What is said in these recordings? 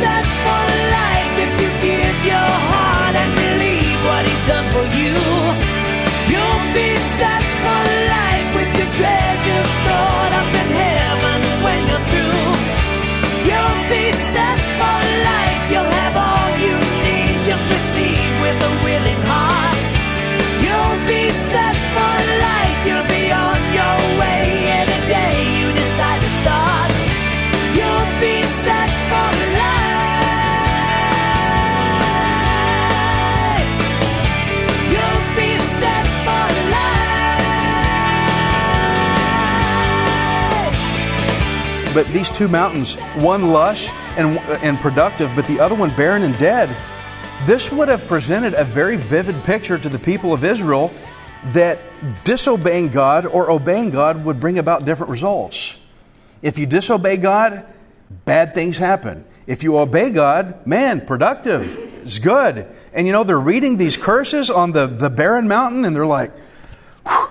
Set for life if you give your heart and believe what He's done for you. You'll be set for life with your treasure But these two mountains, one lush and, and productive, but the other one barren and dead, this would have presented a very vivid picture to the people of Israel that disobeying God or obeying God would bring about different results. If you disobey God, bad things happen. If you obey God, man, productive. It's good. And you know, they're reading these curses on the, the barren mountain and they're like,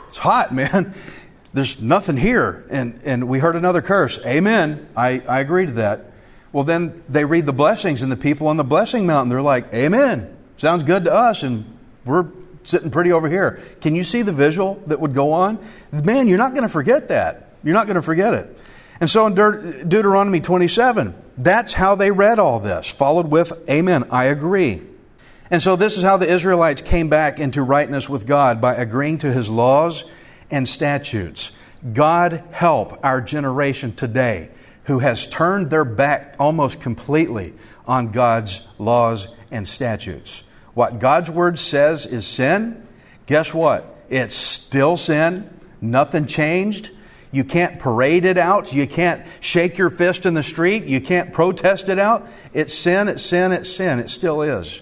it's hot, man. There's nothing here. And, and we heard another curse. Amen. I, I agree to that. Well, then they read the blessings and the people on the blessing mountain, they're like, Amen. Sounds good to us. And we're sitting pretty over here. Can you see the visual that would go on? Man, you're not going to forget that. You're not going to forget it. And so in Deut- Deuteronomy 27, that's how they read all this, followed with, Amen, I agree. And so this is how the Israelites came back into rightness with God by agreeing to his laws and statutes. God help our generation today who has turned their back almost completely on God's laws and statutes. What God's word says is sin. Guess what? It's still sin. Nothing changed. You can't parade it out. You can't shake your fist in the street. You can't protest it out. It's sin, it's sin, it's sin. It still is.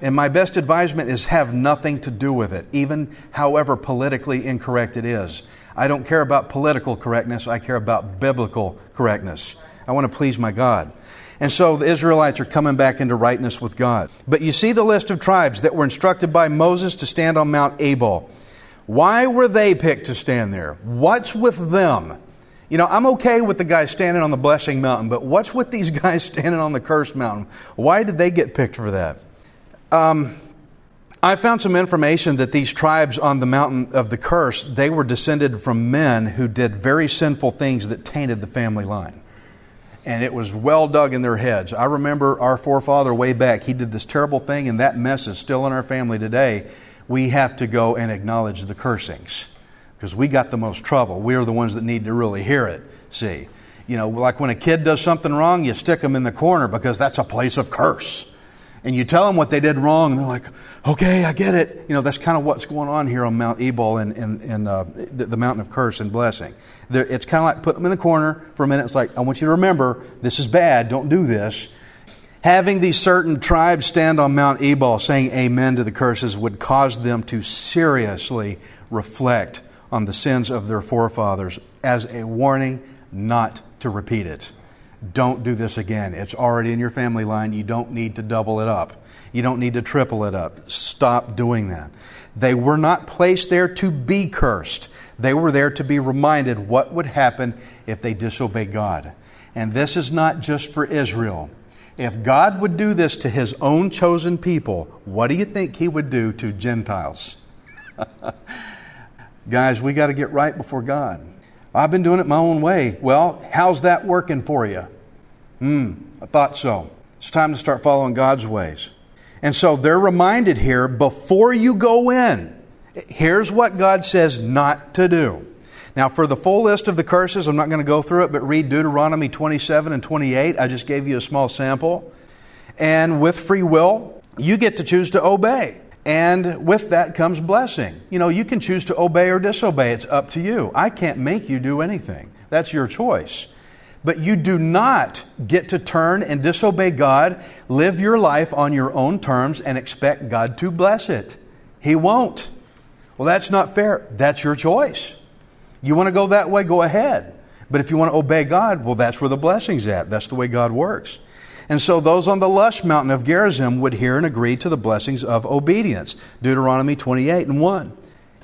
And my best advisement is have nothing to do with it, even however politically incorrect it is. I don't care about political correctness, I care about biblical correctness. I want to please my God. And so the Israelites are coming back into rightness with God. But you see the list of tribes that were instructed by Moses to stand on Mount Ebal. Why were they picked to stand there? What's with them? You know, I'm okay with the guys standing on the blessing mountain, but what's with these guys standing on the cursed mountain? Why did they get picked for that? Um, I found some information that these tribes on the mountain of the curse, they were descended from men who did very sinful things that tainted the family line. And it was well dug in their heads. I remember our forefather way back, he did this terrible thing, and that mess is still in our family today. We have to go and acknowledge the cursings because we got the most trouble. We are the ones that need to really hear it, see. You know, like when a kid does something wrong, you stick them in the corner because that's a place of curse and you tell them what they did wrong, and they're like, okay, I get it. You know, that's kind of what's going on here on Mount Ebal and, and, and uh, the, the, mountain of curse and blessing. They're, it's kind of like put them in the corner for a minute. It's like, I want you to remember, this is bad, don't do this. Having these certain tribes stand on Mount Ebal saying amen to the curses would cause them to seriously reflect on the sins of their forefathers as a warning not to repeat it. Don't do this again. It's already in your family line. You don't need to double it up. You don't need to triple it up. Stop doing that. They were not placed there to be cursed. They were there to be reminded what would happen if they disobey God. And this is not just for Israel. If God would do this to his own chosen people, what do you think he would do to Gentiles? Guys, we got to get right before God. I've been doing it my own way. Well, how's that working for you? Hmm, I thought so. It's time to start following God's ways. And so they're reminded here before you go in, here's what God says not to do. Now, for the full list of the curses, I'm not going to go through it, but read Deuteronomy 27 and 28. I just gave you a small sample. And with free will, you get to choose to obey. And with that comes blessing. You know, you can choose to obey or disobey. It's up to you. I can't make you do anything. That's your choice. But you do not get to turn and disobey God, live your life on your own terms, and expect God to bless it. He won't. Well, that's not fair. That's your choice. You want to go that way, go ahead. But if you want to obey God, well, that's where the blessing's at. That's the way God works. And so those on the lush mountain of Gerizim would hear and agree to the blessings of obedience. Deuteronomy 28 and 1.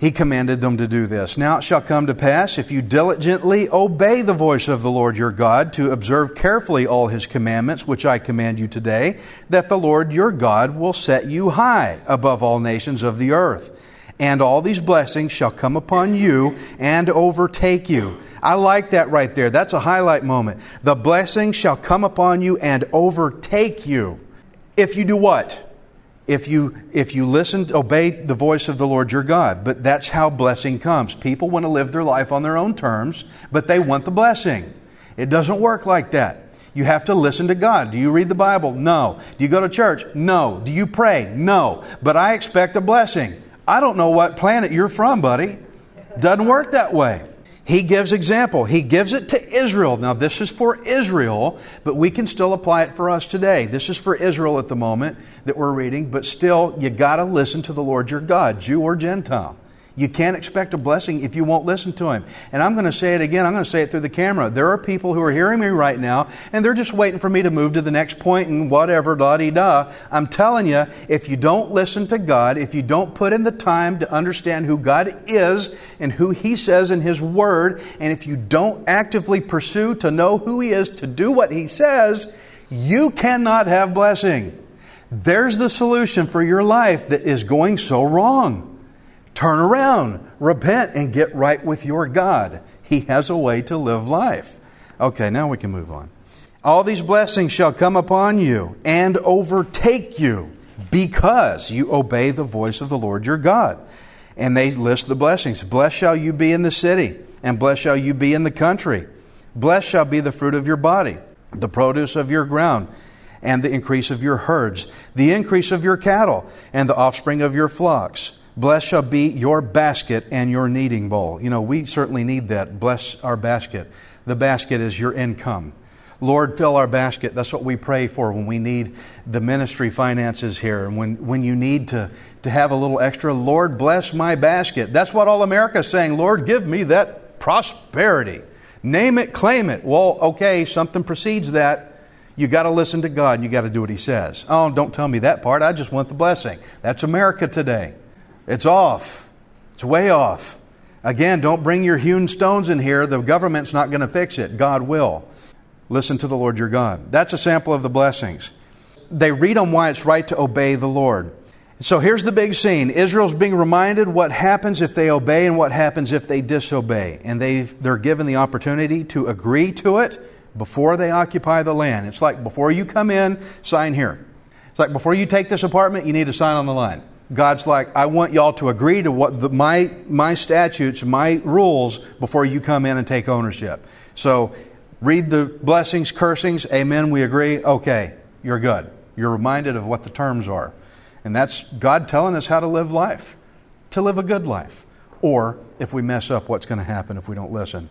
He commanded them to do this. Now it shall come to pass, if you diligently obey the voice of the Lord your God, to observe carefully all his commandments, which I command you today, that the Lord your God will set you high above all nations of the earth. And all these blessings shall come upon you and overtake you. I like that right there. That's a highlight moment. The blessings shall come upon you and overtake you. If you do what? If you, if you listen, obey the voice of the Lord your God. But that's how blessing comes. People want to live their life on their own terms, but they want the blessing. It doesn't work like that. You have to listen to God. Do you read the Bible? No. Do you go to church? No. Do you pray? No. But I expect a blessing. I don't know what planet you're from, buddy. Doesn't work that way. He gives example. He gives it to Israel. Now, this is for Israel, but we can still apply it for us today. This is for Israel at the moment that we're reading, but still, you got to listen to the Lord your God, Jew or Gentile. You can't expect a blessing if you won't listen to Him. And I'm going to say it again. I'm going to say it through the camera. There are people who are hearing me right now, and they're just waiting for me to move to the next point and whatever, da di da. I'm telling you, if you don't listen to God, if you don't put in the time to understand who God is and who He says in His Word, and if you don't actively pursue to know who He is, to do what He says, you cannot have blessing. There's the solution for your life that is going so wrong. Turn around, repent, and get right with your God. He has a way to live life. Okay, now we can move on. All these blessings shall come upon you and overtake you because you obey the voice of the Lord your God. And they list the blessings. Blessed shall you be in the city, and blessed shall you be in the country. Blessed shall be the fruit of your body, the produce of your ground, and the increase of your herds, the increase of your cattle, and the offspring of your flocks Blessed shall be your basket and your kneading bowl. You know, we certainly need that. Bless our basket. The basket is your income. Lord, fill our basket. That's what we pray for when we need the ministry finances here. And when, when you need to, to have a little extra, Lord, bless my basket. That's what all America is saying. Lord, give me that prosperity. Name it, claim it. Well, okay, something precedes that. You got to listen to God. You got to do what He says. Oh, don't tell me that part. I just want the blessing. That's America today. It's off. It's way off. Again, don't bring your hewn stones in here. The government's not going to fix it. God will. Listen to the Lord your God. That's a sample of the blessings. They read on why it's right to obey the Lord. So here's the big scene. Israel's being reminded what happens if they obey and what happens if they disobey. And they they're given the opportunity to agree to it before they occupy the land. It's like before you come in, sign here. It's like before you take this apartment, you need to sign on the line. God's like, I want y'all to agree to what the, my, my statutes, my rules before you come in and take ownership. So read the blessings, cursings, amen, we agree, okay, you're good. You're reminded of what the terms are. And that's God telling us how to live life, to live a good life. Or if we mess up, what's going to happen if we don't listen.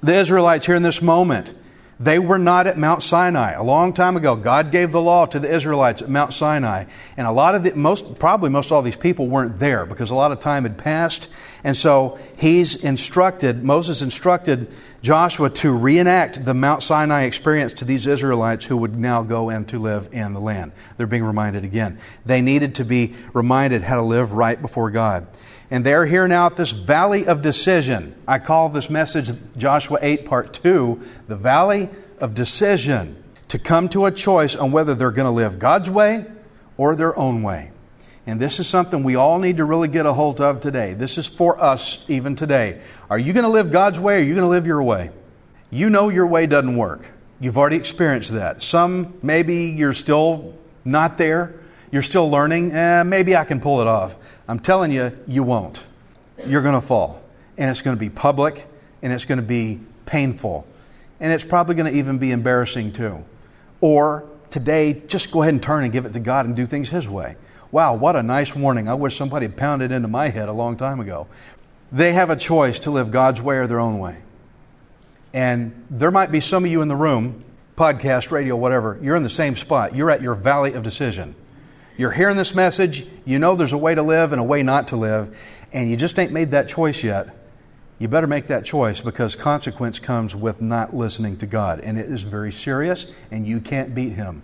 The Israelites here in this moment, they were not at Mount Sinai. A long time ago, God gave the law to the Israelites at Mount Sinai. And a lot of the, most, probably most all these people weren't there because a lot of time had passed. And so he's instructed, Moses instructed Joshua to reenact the Mount Sinai experience to these Israelites who would now go in to live in the land. They're being reminded again. They needed to be reminded how to live right before God. And they're here now at this valley of decision. I call this message Joshua 8, part 2, the valley of decision, to come to a choice on whether they're going to live God's way or their own way. And this is something we all need to really get a hold of today. This is for us even today. Are you going to live God's way or are you going to live your way? You know your way doesn't work. You've already experienced that. Some, maybe you're still not there. You're still learning. Eh, maybe I can pull it off. I'm telling you, you won't. You're going to fall. And it's going to be public, and it's going to be painful. And it's probably going to even be embarrassing too. Or today, just go ahead and turn and give it to God and do things His way. Wow, what a nice warning. I wish somebody had pounded into my head a long time ago. They have a choice to live God's way or their own way. And there might be some of you in the room, podcast, radio, whatever, you're in the same spot. You're at your valley of decision. You're hearing this message, you know there's a way to live and a way not to live, and you just ain't made that choice yet. You better make that choice because consequence comes with not listening to God, and it is very serious, and you can't beat Him.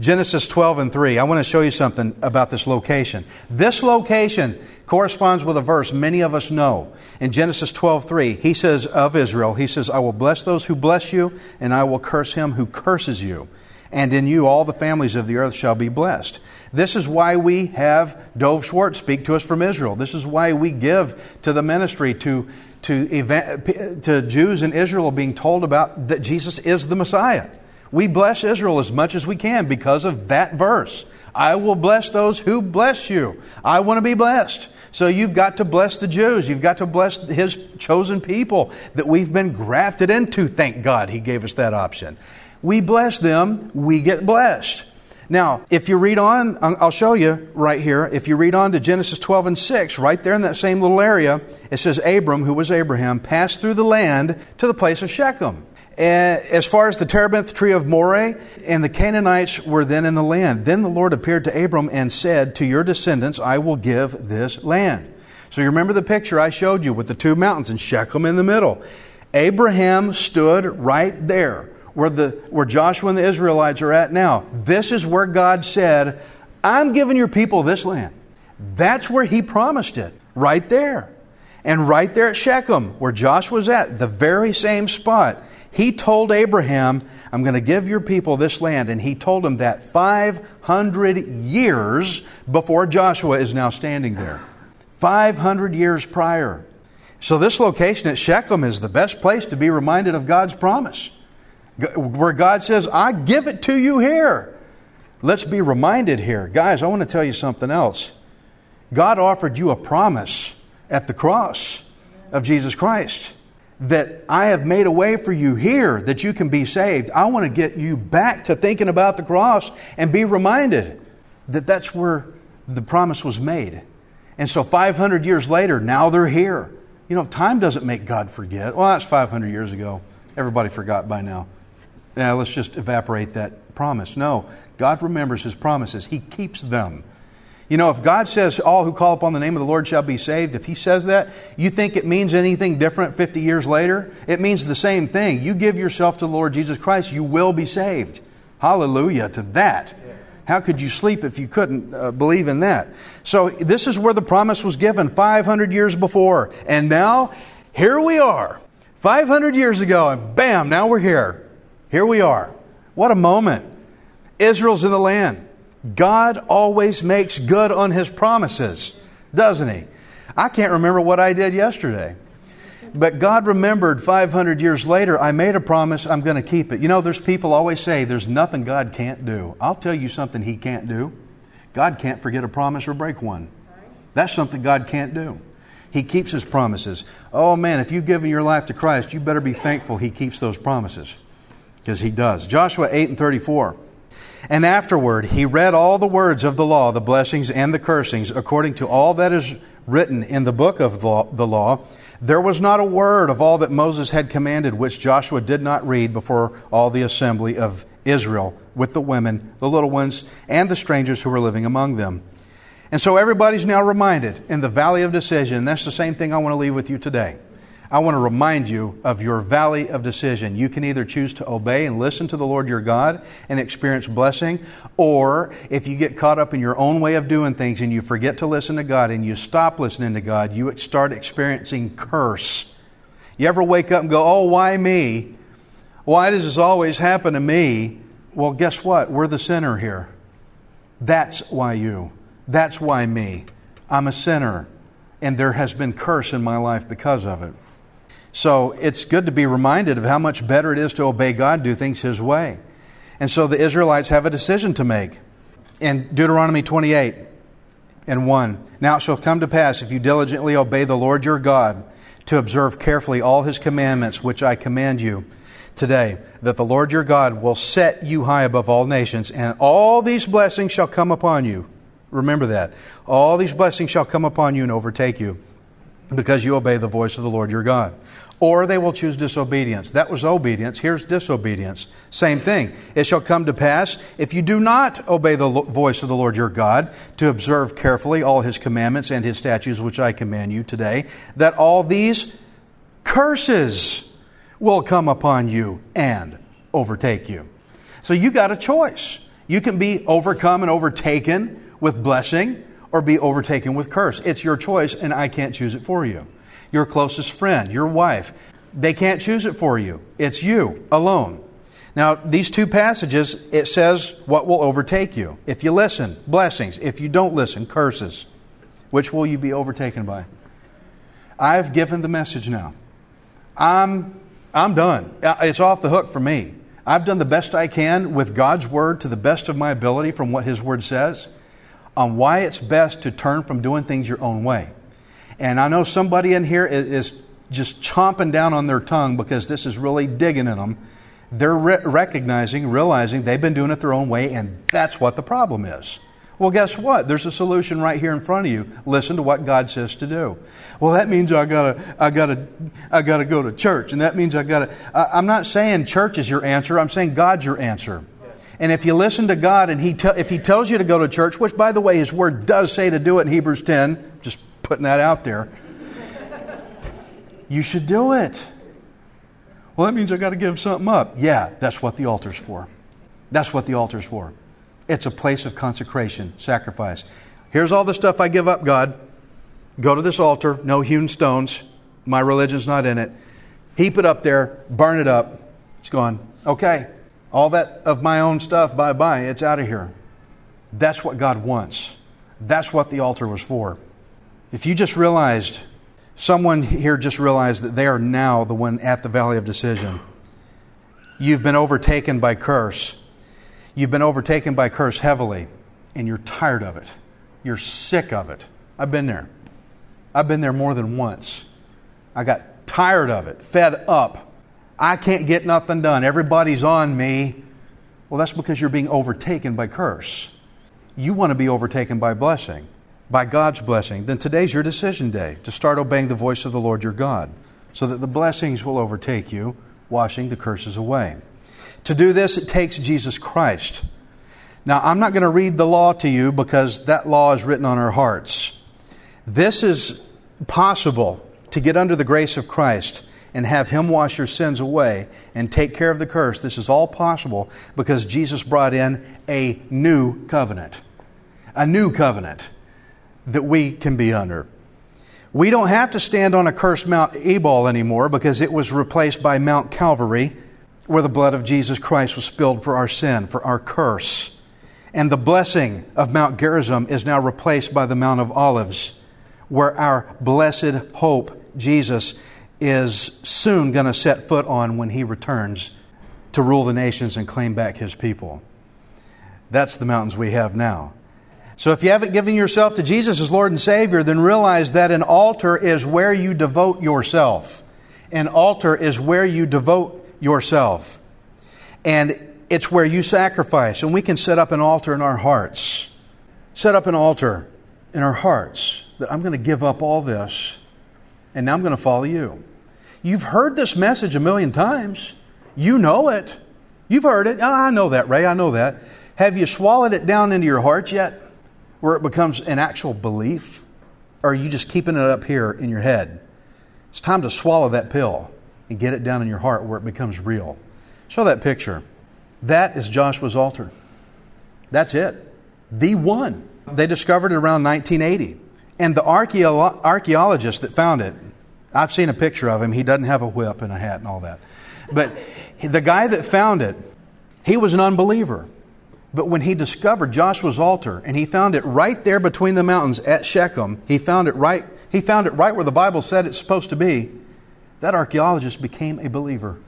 Genesis 12 and 3. I want to show you something about this location. This location corresponds with a verse many of us know. In Genesis 12 3, he says of Israel, He says, I will bless those who bless you, and I will curse him who curses you. And in you all the families of the earth shall be blessed. This is why we have Dove Schwartz speak to us from Israel. This is why we give to the ministry to, to, event, to Jews in Israel being told about that Jesus is the Messiah. We bless Israel as much as we can because of that verse. I will bless those who bless you. I want to be blessed. So you've got to bless the Jews. You've got to bless His chosen people that we've been grafted into. Thank God He gave us that option. We bless them, we get blessed. Now, if you read on, I'll show you right here. If you read on to Genesis 12 and 6, right there in that same little area, it says Abram, who was Abraham, passed through the land to the place of Shechem. As far as the terebinth tree of Moreh, and the Canaanites were then in the land. Then the Lord appeared to Abram and said, To your descendants I will give this land. So you remember the picture I showed you with the two mountains and Shechem in the middle. Abraham stood right there where, the, where Joshua and the Israelites are at now. This is where God said, I'm giving your people this land. That's where he promised it, right there. And right there at Shechem, where Joshua's at, the very same spot, he told Abraham, I'm going to give your people this land. And he told him that 500 years before Joshua is now standing there. 500 years prior. So, this location at Shechem is the best place to be reminded of God's promise. Where God says, I give it to you here. Let's be reminded here. Guys, I want to tell you something else. God offered you a promise at the cross of Jesus Christ that I have made a way for you here that you can be saved. I want to get you back to thinking about the cross and be reminded that that's where the promise was made. And so 500 years later, now they're here. You know, time doesn't make God forget. Well, that's 500 years ago. Everybody forgot by now. Now, let's just evaporate that promise. No, God remembers his promises, he keeps them. You know, if God says, All who call upon the name of the Lord shall be saved, if He says that, you think it means anything different 50 years later? It means the same thing. You give yourself to the Lord Jesus Christ, you will be saved. Hallelujah to that. How could you sleep if you couldn't uh, believe in that? So, this is where the promise was given 500 years before. And now, here we are. 500 years ago, and bam, now we're here. Here we are. What a moment. Israel's in the land. God always makes good on his promises, doesn't he? I can't remember what I did yesterday. But God remembered 500 years later, I made a promise, I'm going to keep it. You know, there's people always say there's nothing God can't do. I'll tell you something He can't do. God can't forget a promise or break one. That's something God can't do. He keeps His promises. Oh man, if you've given your life to Christ, you better be thankful He keeps those promises. Because He does. Joshua 8 and 34. And afterward, he read all the words of the law, the blessings and the cursings, according to all that is written in the book of the law. There was not a word of all that Moses had commanded which Joshua did not read before all the assembly of Israel, with the women, the little ones, and the strangers who were living among them. And so everybody's now reminded in the valley of decision. That's the same thing I want to leave with you today. I want to remind you of your valley of decision. You can either choose to obey and listen to the Lord your God and experience blessing, or if you get caught up in your own way of doing things and you forget to listen to God and you stop listening to God, you start experiencing curse. You ever wake up and go, Oh, why me? Why does this always happen to me? Well, guess what? We're the sinner here. That's why you. That's why me. I'm a sinner, and there has been curse in my life because of it. So it's good to be reminded of how much better it is to obey God, do things His way. And so the Israelites have a decision to make. In Deuteronomy 28 and 1, Now it shall come to pass, if you diligently obey the Lord your God, to observe carefully all His commandments which I command you today, that the Lord your God will set you high above all nations, and all these blessings shall come upon you. Remember that. All these blessings shall come upon you and overtake you because you obey the voice of the Lord your God. Or they will choose disobedience. That was obedience. Here's disobedience. Same thing. It shall come to pass, if you do not obey the voice of the Lord your God, to observe carefully all his commandments and his statutes which I command you today, that all these curses will come upon you and overtake you. So you got a choice. You can be overcome and overtaken with blessing or be overtaken with curse. It's your choice, and I can't choose it for you your closest friend, your wife. They can't choose it for you. It's you alone. Now, these two passages, it says what will overtake you. If you listen, blessings. If you don't listen, curses. Which will you be overtaken by? I've given the message now. I'm, I'm done. It's off the hook for me. I've done the best I can with God's Word to the best of my ability from what His Word says on why it's best to turn from doing things your own way. And I know somebody in here is just chomping down on their tongue because this is really digging in them. They're re- recognizing, realizing they've been doing it their own way, and that's what the problem is. Well, guess what? There's a solution right here in front of you. Listen to what God says to do. Well, that means I gotta, I gotta, I gotta go to church, and that means I gotta. I'm not saying church is your answer. I'm saying God's your answer. And if you listen to God and he te- if He tells you to go to church, which by the way, His Word does say to do it in Hebrews 10, just putting that out there. you should do it. Well, that means I got to give something up. Yeah, that's what the altar's for. That's what the altar's for. It's a place of consecration, sacrifice. Here's all the stuff I give up, God. Go to this altar, no hewn stones. My religion's not in it. Heap it up there, burn it up. It's gone. Okay. All that of my own stuff, bye bye. It's out of here. That's what God wants. That's what the altar was for. If you just realized, someone here just realized that they are now the one at the valley of decision. You've been overtaken by curse. You've been overtaken by curse heavily, and you're tired of it. You're sick of it. I've been there. I've been there more than once. I got tired of it, fed up. I can't get nothing done. Everybody's on me. Well, that's because you're being overtaken by curse. You want to be overtaken by blessing by God's blessing, then today's your decision day to start obeying the voice of the Lord your God so that the blessings will overtake you, washing the curses away. To do this, it takes Jesus Christ. Now, I'm not going to read the law to you because that law is written on our hearts. This is possible to get under the grace of Christ and have Him wash your sins away and take care of the curse. This is all possible because Jesus brought in a new covenant. A new covenant that we can be under. We don't have to stand on a cursed Mount Ebal anymore because it was replaced by Mount Calvary, where the blood of Jesus Christ was spilled for our sin, for our curse. And the blessing of Mount Gerizim is now replaced by the Mount of Olives, where our blessed hope, Jesus, is soon going to set foot on when he returns to rule the nations and claim back his people. That's the mountains we have now. So if you haven't given yourself to Jesus as Lord and Savior, then realize that an altar is where you devote yourself. An altar is where you devote yourself. And it's where you sacrifice. And we can set up an altar in our hearts. Set up an altar in our hearts that I'm going to give up all this and now I'm going to follow you. You've heard this message a million times. You know it. You've heard it. Oh, I know that, Ray. I know that. Have you swallowed it down into your heart yet? where it becomes an actual belief? Or are you just keeping it up here in your head? It's time to swallow that pill and get it down in your heart where it becomes real. Show that picture. That is Joshua's altar. That's it. The one. They discovered it around 1980. And the archeolo- archaeologist that found it, I've seen a picture of him. He doesn't have a whip and a hat and all that. But the guy that found it, he was an unbeliever. But when he discovered Joshua's altar and he found it right there between the mountains at Shechem, he found it right, he found it right where the Bible said it's supposed to be. That archaeologist became a believer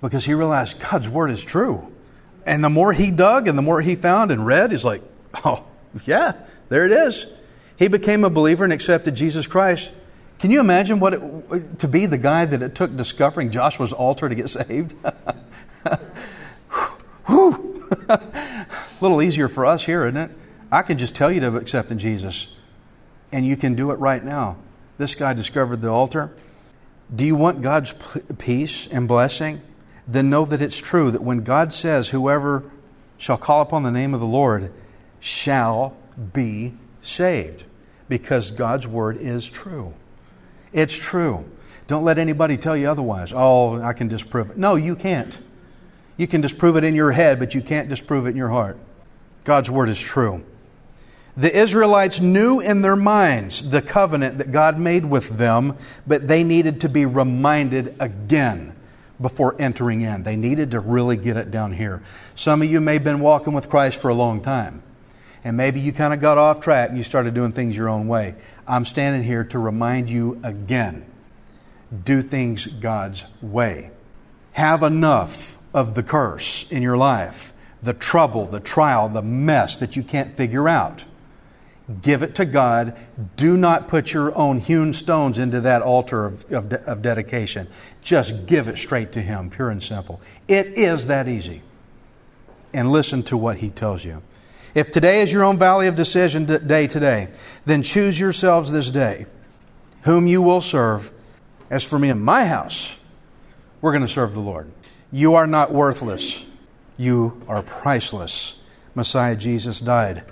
because he realized God's word is true. And the more he dug and the more he found and read, he's like, oh, yeah, there it is. He became a believer and accepted Jesus Christ. Can you imagine what it, to be the guy that it took discovering Joshua's altar to get saved? Whew. a little easier for us here, isn't it? I can just tell you to accept in Jesus, and you can do it right now. This guy discovered the altar. Do you want God's peace and blessing? Then know that it's true that when God says, Whoever shall call upon the name of the Lord shall be saved, because God's word is true. It's true. Don't let anybody tell you otherwise. Oh, I can disprove it. No, you can't. You can disprove it in your head, but you can't disprove it in your heart. God's word is true. The Israelites knew in their minds the covenant that God made with them, but they needed to be reminded again before entering in. They needed to really get it down here. Some of you may have been walking with Christ for a long time, and maybe you kind of got off track and you started doing things your own way. I'm standing here to remind you again do things God's way. Have enough of the curse in your life, the trouble, the trial, the mess that you can't figure out give it to God. Do not put your own hewn stones into that altar of, of, de- of, dedication. Just give it straight to Him, pure and simple. It is that easy. And listen to what He tells you. If today is your own valley of decision day today, then choose yourselves this day whom you will serve. As for me and my house, we're going to serve the Lord. You are not worthless, you are priceless. Messiah Jesus died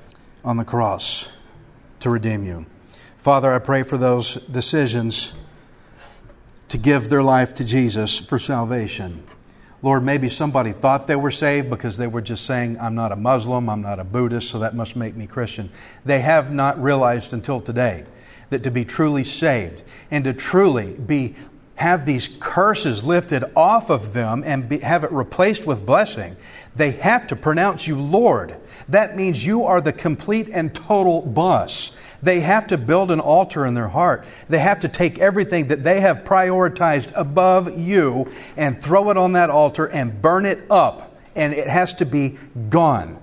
on the cross to redeem you. Father, I pray for those decisions to give their life to Jesus for salvation. Lord, maybe somebody thought they were saved because they were just saying, I'm not a Muslim, I'm not a Buddhist, so that must make me Christian. They have not realized until today that to be truly saved and to truly be have these curses lifted off of them and be, have it replaced with blessing, they have to pronounce you Lord. That means you are the complete and total boss. They have to build an altar in their heart. They have to take everything that they have prioritized above you and throw it on that altar and burn it up. And it has to be gone.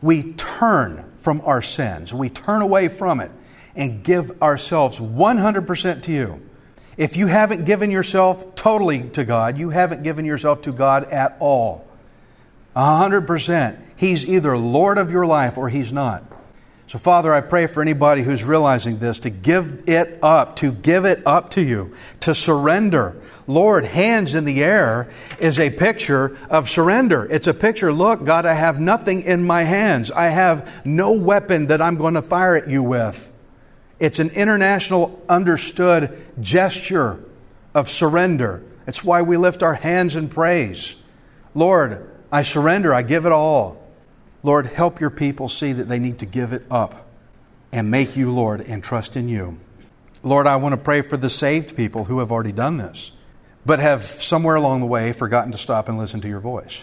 We turn from our sins, we turn away from it and give ourselves 100% to you. If you haven't given yourself totally to God, you haven't given yourself to God at all. 100%. He's either Lord of your life or He's not. So, Father, I pray for anybody who's realizing this to give it up, to give it up to you, to surrender. Lord, hands in the air is a picture of surrender. It's a picture, look, God, I have nothing in my hands. I have no weapon that I'm going to fire at you with. It's an international understood gesture of surrender. It's why we lift our hands in praise. Lord, I surrender, I give it all. Lord, help your people see that they need to give it up and make you Lord and trust in you. Lord, I want to pray for the saved people who have already done this, but have somewhere along the way forgotten to stop and listen to your voice.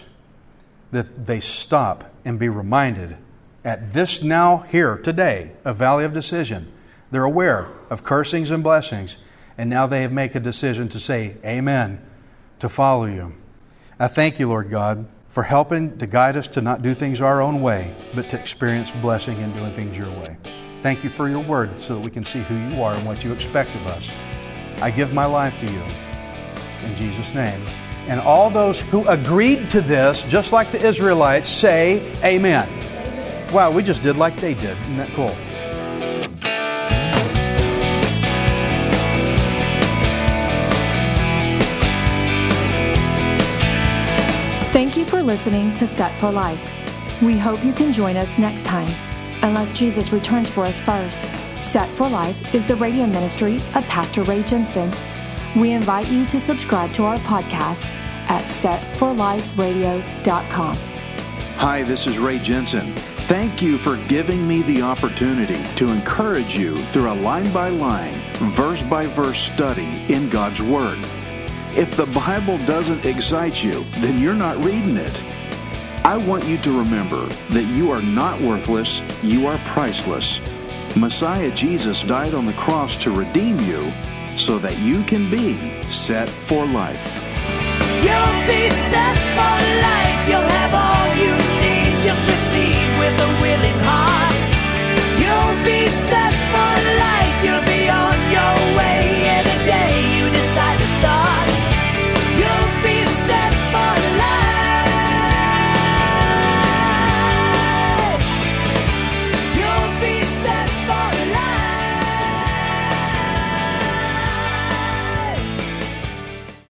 That they stop and be reminded at this now, here, today, a valley of decision. They're aware of cursings and blessings, and now they have made a decision to say, Amen, to follow you. I thank you, Lord God for helping to guide us to not do things our own way, but to experience blessing in doing things your way. Thank you for your word so that we can see who you are and what you expect of us. I give my life to you in Jesus' name. And all those who agreed to this, just like the Israelites, say amen. Wow, we just did like they did. Isn't that cool? For listening to Set for Life. We hope you can join us next time, unless Jesus returns for us first. Set for Life is the radio ministry of Pastor Ray Jensen. We invite you to subscribe to our podcast at setforliferadio.com. Hi, this is Ray Jensen. Thank you for giving me the opportunity to encourage you through a line by line, verse by verse study in God's Word. If the Bible doesn't excite you, then you're not reading it. I want you to remember that you are not worthless, you are priceless. Messiah Jesus died on the cross to redeem you so that you can be set for life. You'll be set for